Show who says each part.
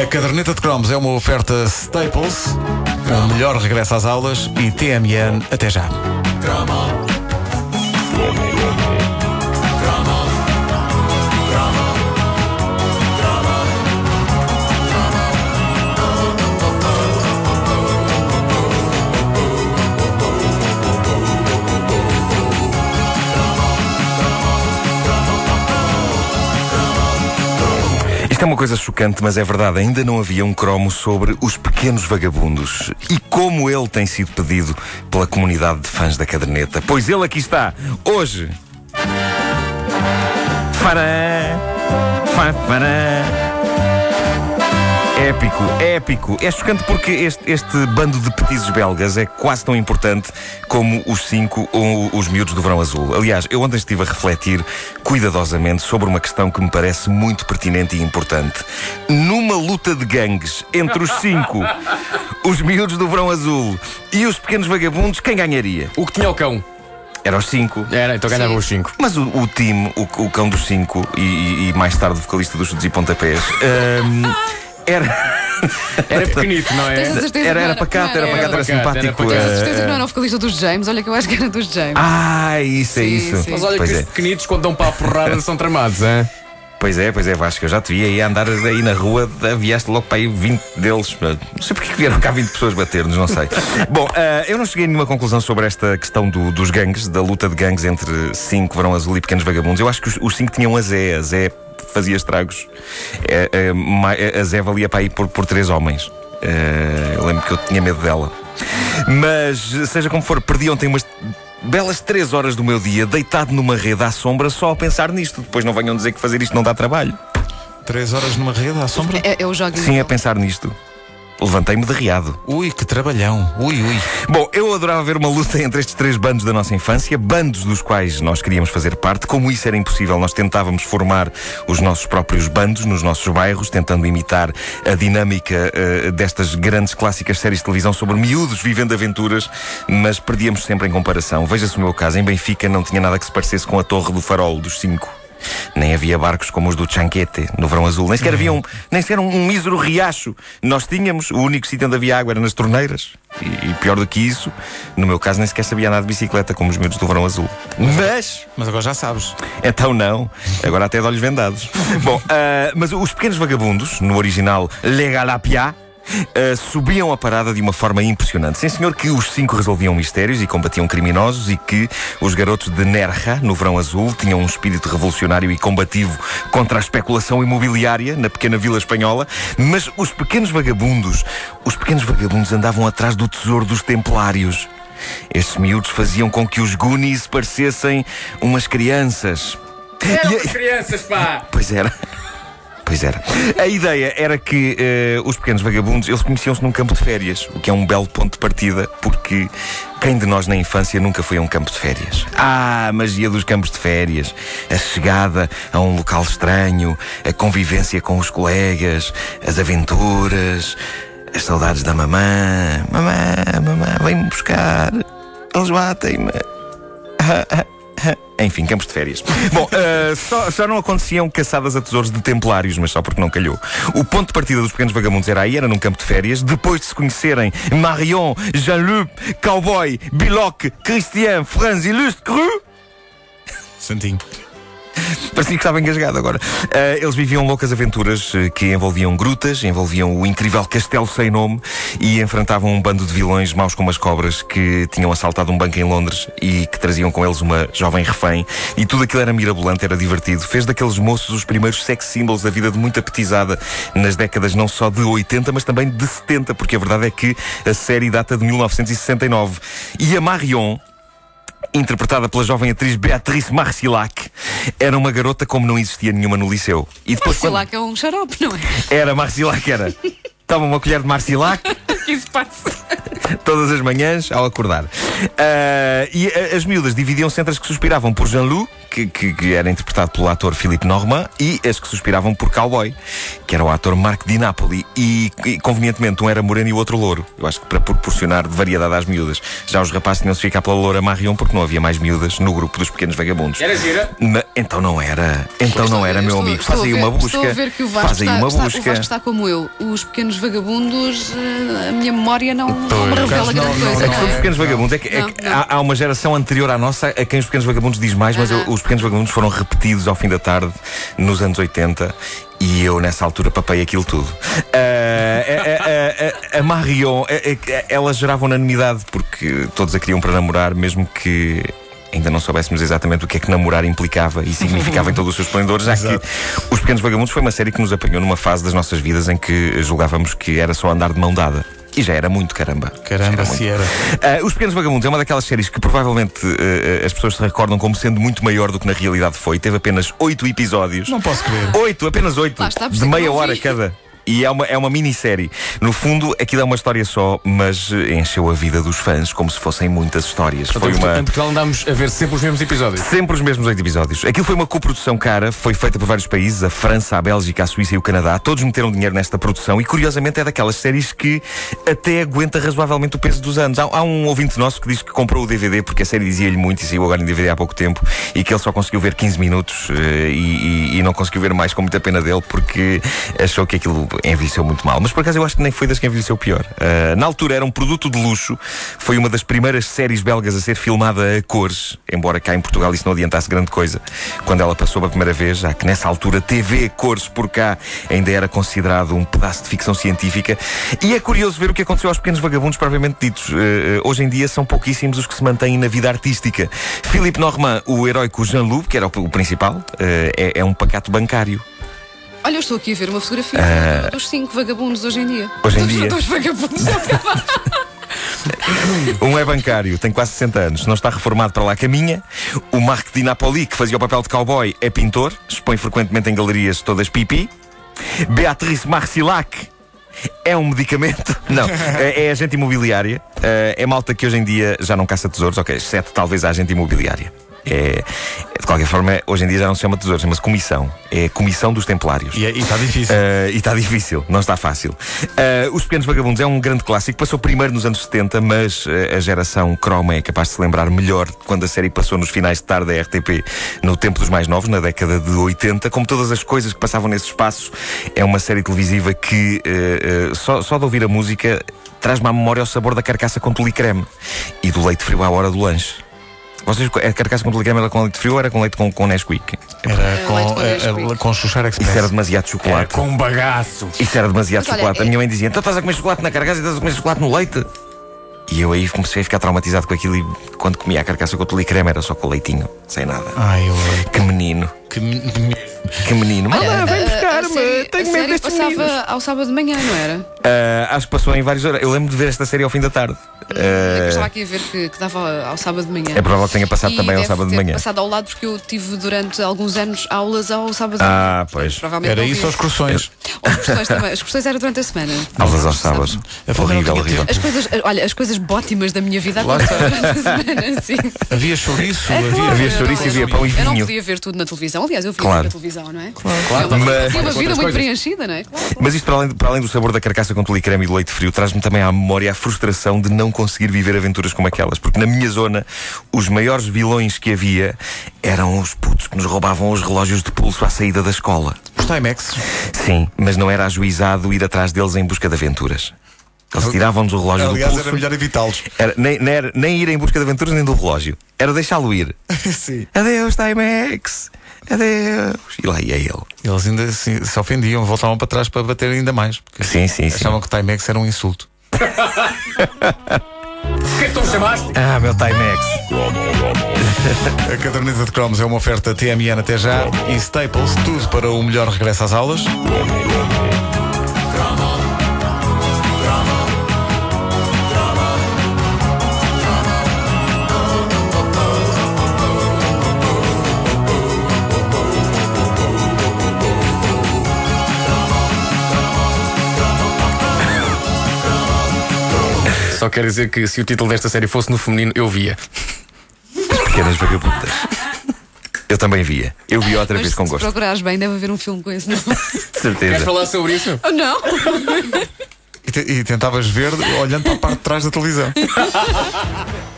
Speaker 1: A caderneta de cromos é uma oferta Staples, o melhor regresso às aulas e TMN. Até já.
Speaker 2: Coisa chocante, mas é verdade. Ainda não havia um cromo sobre os pequenos vagabundos e como ele tem sido pedido pela comunidade de fãs da caderneta. Pois ele aqui está, hoje. Farã, fá, farã. Épico, épico. É chocante porque este, este bando de petizes belgas é quase tão importante como os cinco ou os miúdos do verão azul. Aliás, eu ontem estive a refletir cuidadosamente sobre uma questão que me parece muito pertinente e importante. Numa luta de gangues entre os cinco, os miúdos do verão azul e os pequenos vagabundos, quem ganharia?
Speaker 3: O que tinha o cão?
Speaker 2: Era os cinco.
Speaker 3: Era, então ganhava os cinco.
Speaker 2: Mas o, o time, o, o cão dos cinco e, e- mais tarde o vocalista dos chutes e pontapés, hum, era.
Speaker 3: Era pequenito, não
Speaker 4: Tens a
Speaker 3: é?
Speaker 4: certeza
Speaker 2: Era, era pacato, era era
Speaker 3: Era pacato, era
Speaker 2: simpático.
Speaker 3: pacato.
Speaker 4: Tens a certeza que não era o vocalista dos James? Olha que eu acho que era dos James.
Speaker 2: Ah, isso é
Speaker 4: Sim,
Speaker 2: isso.
Speaker 4: sim.
Speaker 3: Mas olha
Speaker 2: Pois
Speaker 3: que
Speaker 2: é.
Speaker 3: os pequenitos, quando dão para a porrada, são tramados, hein?
Speaker 2: Pois é, pois é, Vasco, eu já te vi aí a andar aí na rua, vieste logo para aí 20 deles. Não sei porque que vieram cá 20 pessoas bater-nos, não sei. Bom, ah, eu não cheguei a nenhuma conclusão sobre esta questão do- dos gangues, da luta de gangues entre cinco, Verão Azul e Pequenos Vagabundos. Eu acho que os, os cinco tinham a Zé, a Zé fazia estragos. É, é, ma- a Zé valia para aí por, por três homens. Ah, eu lembro que eu tinha medo dela. Mas, seja como for, perdi ontem umas belas três horas do meu dia deitado numa rede à sombra só a pensar nisto. Depois não venham dizer que fazer isto não dá trabalho.
Speaker 1: Três horas numa rede à sombra?
Speaker 4: É, é o jogo.
Speaker 2: Sim, a pensar nisto. Levantei-me de riado.
Speaker 1: Ui, que trabalhão. Ui, ui.
Speaker 2: Bom, eu adorava ver uma luta entre estes três bandos da nossa infância, bandos dos quais nós queríamos fazer parte. Como isso era impossível, nós tentávamos formar os nossos próprios bandos nos nossos bairros, tentando imitar a dinâmica eh, destas grandes clássicas séries de televisão sobre miúdos vivendo aventuras, mas perdíamos sempre em comparação. Veja-se o meu caso, em Benfica não tinha nada que se parecesse com a Torre do Farol dos Cinco. Nem havia barcos como os do Chanquete, no verão azul. Nem sequer havia um, nem sequer um, um mísero riacho. Nós tínhamos, o único sítio onde havia água era nas torneiras. E, e pior do que isso, no meu caso nem sequer sabia andar de bicicleta, como os miúdos do verão azul. Mas,
Speaker 1: Mas agora já sabes.
Speaker 2: então não, agora até de olhos vendados. Bom, ah, mas os pequenos vagabundos, no original Le Galapia, ah, subiam a parada de uma forma impressionante. Sim, senhor, que os cinco resolviam mistérios e combatiam criminosos e que os garotos de Nerja, no verão azul, tinham um espírito revolucionário e combativo contra a especulação imobiliária na pequena vila espanhola. Mas os pequenos vagabundos, os pequenos vagabundos andavam atrás do tesouro dos templários. Estes miúdos faziam com que os Goonies parecessem umas crianças.
Speaker 3: Eram
Speaker 2: E-
Speaker 3: as crianças, pá!
Speaker 2: Pois era. Pois era. A ideia era que eh, os pequenos vagabundos, eles conheciam-se num campo de férias, o que é um belo ponto de partida, porque quem de nós na infância nunca foi a um campo de férias? Ah, a magia dos campos de férias, a chegada a um local estranho, a convivência com os colegas, as aventuras, as saudades da mamã. Mamã, mamã, vem-me buscar. Eles batem-me. Enfim, campos de férias. Bom, eh, só, só não aconteciam caçadas a tesouros de templários, mas só porque não calhou. O ponto de partida dos pequenos vagabundos era aí, era num campo de férias. Depois de se conhecerem Marion, Jean-Luc, Cowboy, Biloc, Christian, Franz e Lustre,
Speaker 1: Santinho.
Speaker 2: Parecia que estava engasgado agora. Eh, eles viviam loucas aventuras eh, que envolviam grutas, envolviam o incrível castelo sem nome e enfrentavam um bando de vilões maus como as cobras que tinham assaltado um banco em Londres e que traziam com eles uma jovem refém. E tudo aquilo era mirabolante, era divertido. Fez daqueles moços os primeiros sex symbols da vida de muita petizada nas décadas não só de 80, mas também de 70, porque a verdade é que a série data de 1969. E a Marion, interpretada pela jovem atriz Beatrice Marcilac, era uma garota como não existia nenhuma no liceu. E depois,
Speaker 4: Sei
Speaker 2: quando
Speaker 4: é um xarope, não é?
Speaker 2: era Marcilac, era. Toma uma colher de Marcilac
Speaker 4: que isso passa?
Speaker 2: Todas as manhãs ao acordar. Ah, e as miúdas dividiam-se entre as que suspiravam por Jean-Loup, que, que- que era interpretado pelo ator Philippe Normand, e as que suspiravam por cowboy, que era o ator Mark Di Napoli. E, e, convenientemente, um era moreno e o outro louro. Eu acho que para proporcionar variedade às miúdas. Já os rapazes tinham-se ficar pela loura Marion porque não havia mais miúdas no grupo dos pequenos vagabundos.
Speaker 3: Era gira?
Speaker 2: Então não era. Então não era, meu amigo. Faz aí uma busca.
Speaker 4: Estou a ver que o Vasco,
Speaker 2: Faz aí
Speaker 4: está,
Speaker 2: uma
Speaker 4: está-
Speaker 2: busca.
Speaker 4: o Vasco está como eu. Os pequenos vagabundos, eh, a minha memória não, não me revela grande
Speaker 1: não,
Speaker 4: coisa.
Speaker 2: A
Speaker 1: não
Speaker 2: questão dos
Speaker 1: é.
Speaker 2: pequenos vagabundos é que, é que. Há, há uma geração anterior à nossa a quem os pequenos vagabundos diz mais, mas eu- os pequenos vagabundos foram repetidos ao fim da tarde nos anos 80 e eu nessa altura papei aquilo tudo. Ah, a, a- a- a Marion, a- a- ela gerava unanimidade porque todos a queriam para namorar, mesmo que. Ainda não soubéssemos exatamente o que é que namorar implicava e significava em todo o seu esplendor, já que Os Pequenos Vagabundos foi uma série que nos apanhou numa fase das nossas vidas em que julgávamos que era só andar de mão dada. E já era muito, caramba.
Speaker 1: Caramba,
Speaker 2: era muito.
Speaker 1: se era.
Speaker 2: Ah, Os Pequenos Vagabundos é uma daquelas séries que provavelmente ah, as pessoas se recordam como sendo muito maior do que na realidade foi. Teve apenas oito episódios.
Speaker 1: Não posso crer.
Speaker 2: Oito, apenas oito.
Speaker 4: Lá está, por
Speaker 2: de
Speaker 4: isso que
Speaker 2: meia
Speaker 4: não
Speaker 2: hora
Speaker 4: vi.
Speaker 2: cada. E é uma, é uma minissérie. No fundo, aquilo é uma história só, mas eh, encheu a vida dos fãs como se fossem muitas histórias.
Speaker 3: Portanto,
Speaker 2: Foi
Speaker 3: em
Speaker 2: uma.
Speaker 3: Em Portugal andámos a ver sempre os mesmos episódios.
Speaker 2: Sempre os mesmos oito episódios. Aquilo foi uma coprodução cara, foi feita por vários países, a França, a Bélgica, a Suíça e o Canadá. Todos meteram dinheiro nesta produção e, curiosamente, é daquelas séries que até aguenta razoavelmente o peso dos anos. Há, há um ouvinte nosso que diz que comprou o DVD porque a série dizia-lhe muito e saiu agora em DVD há pouco tempo e que ele só conseguiu ver 15 minutos eh, e, e- e não conseguiu ver mais com muita pena dele porque achou que aquilo envelheceu muito mal. Mas por acaso eu acho que nem foi das que envelheceu pior. Eh, na altura era um produto de luxo, foi uma das primeiras séries belgas a ser filmada a cores, embora cá em Portugal isso não adiantasse grande coisa. Quando ela passou pela primeira vez, já que nessa altura TV a cores por cá ainda era considerado um pedaço de ficção científica. E é curioso ver o que aconteceu aos pequenos vagabundos propriamente ditos. Eh, hoje em dia são pouquíssimos os que se mantêm na vida artística. Philippe Normand, o heróico Jean-Loup, que era o, o principal, eh, é, é um pacato bancário.
Speaker 4: Olha, eu estou aqui a ver uma fotografia dos cinco vagabundos hoje em dia.
Speaker 2: Hoje em dia.
Speaker 4: Dos vagabundos.
Speaker 2: Um é bancário, tem quase 60 anos, não está reformado para lá caminha. O Marc Di Napoli, que fazia o papel de cowboy, é pintor, expõe frequentemente em galerias todas pipi. Beatriz Marcilac é um medicamento. Não, é, é agente imobiliária. Eh, É malta que hoje em dia já não caça tesouros, ok, exceto talvez a agente imobiliária. É, de qualquer forma, hoje em dia já não se chama tesouro, chama-se comissão. É a comissão dos templários.
Speaker 1: E está difícil.
Speaker 2: Uh, e está difícil, não está fácil. Uh, Os Pequenos Vagabundos é um grande clássico, passou primeiro nos anos 70, mas uh, a geração Chroma é capaz de se lembrar melhor quando a série passou nos finais de tarde da RTP, no tempo dos mais novos, na década de 80. Como todas as coisas que passavam nesse espaço, é uma série televisiva que uh, uh, só, só de ouvir a música traz-me à memória o sabor da carcaça com tule creme e do leite frio à hora do lanche. Vocês, a carcaça com creme era com leite frio ou era com leite com, com Nesquik?
Speaker 1: Era
Speaker 4: leite com
Speaker 1: com, eh,
Speaker 4: Nesquik.
Speaker 1: eh, com Xuxar
Speaker 2: Isso era
Speaker 1: Express.
Speaker 2: demasiado
Speaker 3: Era
Speaker 2: chocolate.
Speaker 3: com um bagaço.
Speaker 2: Isso era demasiado
Speaker 4: Mas olha,
Speaker 2: chocolate. a
Speaker 4: é-
Speaker 2: minha mãe dizia: Então estás a comer chocolate na carcaça e estás a comer chocolate no leite? E eu aí comecei a ficar traumatizado com aquilo e quando comia a carcaça com o creme era só com leitinho, sem nada.
Speaker 1: Ai, eu.
Speaker 2: Que menino,
Speaker 1: Que me-
Speaker 2: que menino. Mas
Speaker 4: Olha,
Speaker 2: lá, vem
Speaker 4: a-
Speaker 2: buscar-me,
Speaker 4: a série-
Speaker 2: tenho medo destes meninos.
Speaker 4: passava ao sábado de manhã, não era?
Speaker 2: Ah, acho que passou em vários horários. Eu lembro de ver esta série ao fim da tarde.
Speaker 4: Eu
Speaker 2: Ah,
Speaker 4: estava aqui a ver que, que dava ao sábado de manhã.
Speaker 2: é provável que tenha passado
Speaker 4: E
Speaker 2: também ao sábado de manhã.
Speaker 4: passado ao lado porque eu tive durante alguns anos aulas ao sábado de manhã.
Speaker 2: Ah, pois.
Speaker 4: Provavelmente
Speaker 1: Era isso aos.
Speaker 4: Ou as excursões também. As excursões era durante a semana.
Speaker 2: Aulas aos sábados. Horrível, horrível.
Speaker 4: As coisas, olha, as coisas bótimas da minha vida aconteceram durante a semana, sim.
Speaker 1: Havia chouriço,
Speaker 4: É
Speaker 1: havia.
Speaker 4: claro,
Speaker 2: Havia
Speaker 4: eu
Speaker 2: chouriço
Speaker 4: não-
Speaker 2: e havia pão e
Speaker 4: Eu não
Speaker 2: vinho.
Speaker 4: podia ver tudo na televisão. Aliás, eu vi
Speaker 2: Claro.
Speaker 4: na televisão, não é?
Speaker 3: Claro,
Speaker 4: uma,
Speaker 2: Mas-
Speaker 4: uma vida muito preenchida, não é? Claro.
Speaker 2: Mas isto, para além, para além do sabor da carcaça com tule creme e do leite frio, traz-me também à memória a frustração de não conseguir viver aventuras como aquelas. Porque na minha zona, os maiores vilões que havia eram os putos que nos roubavam os relógios de pulso à saída da escola.
Speaker 1: Os Timex.
Speaker 2: Sim, mas não era ajuizado ir atrás deles em busca de aventuras. Eles tiravam-nos o relógio do
Speaker 1: Aliás,
Speaker 2: pulso.
Speaker 1: era melhor evitá-los.
Speaker 2: Nem, nem, era- nem ir em busca de aventuras nem do relógio. Era deixá-lo ir.
Speaker 1: Sim.
Speaker 2: Adeus, Timex. Adeus. E lá ia ele.
Speaker 1: Eles ainda se, se ofendiam, voltavam para trás para bater ainda mais. Porque
Speaker 2: Sim, sim, sim.
Speaker 1: achavam que Timex era um insulto.
Speaker 3: O que é que tu chamaste?
Speaker 2: Ah, meu Timex.
Speaker 1: A caderneta de cromos é uma oferta TMN até já e Staples, tudo para o melhor regresso às aulas.
Speaker 3: Só quero dizer que se o título desta série fosse no feminino, eu via.
Speaker 2: Pequenas vagabundas. Eu também via. Eu vi outra
Speaker 4: Mas
Speaker 2: vez com
Speaker 4: se
Speaker 2: gosto.
Speaker 4: procurares bem, deve haver um filme com esse nome.
Speaker 2: De
Speaker 3: Queres
Speaker 2: certeza.
Speaker 3: falar sobre isso?
Speaker 4: Oh, não?
Speaker 1: E, te- e tentavas ver olhando para a parte de trás da televisão.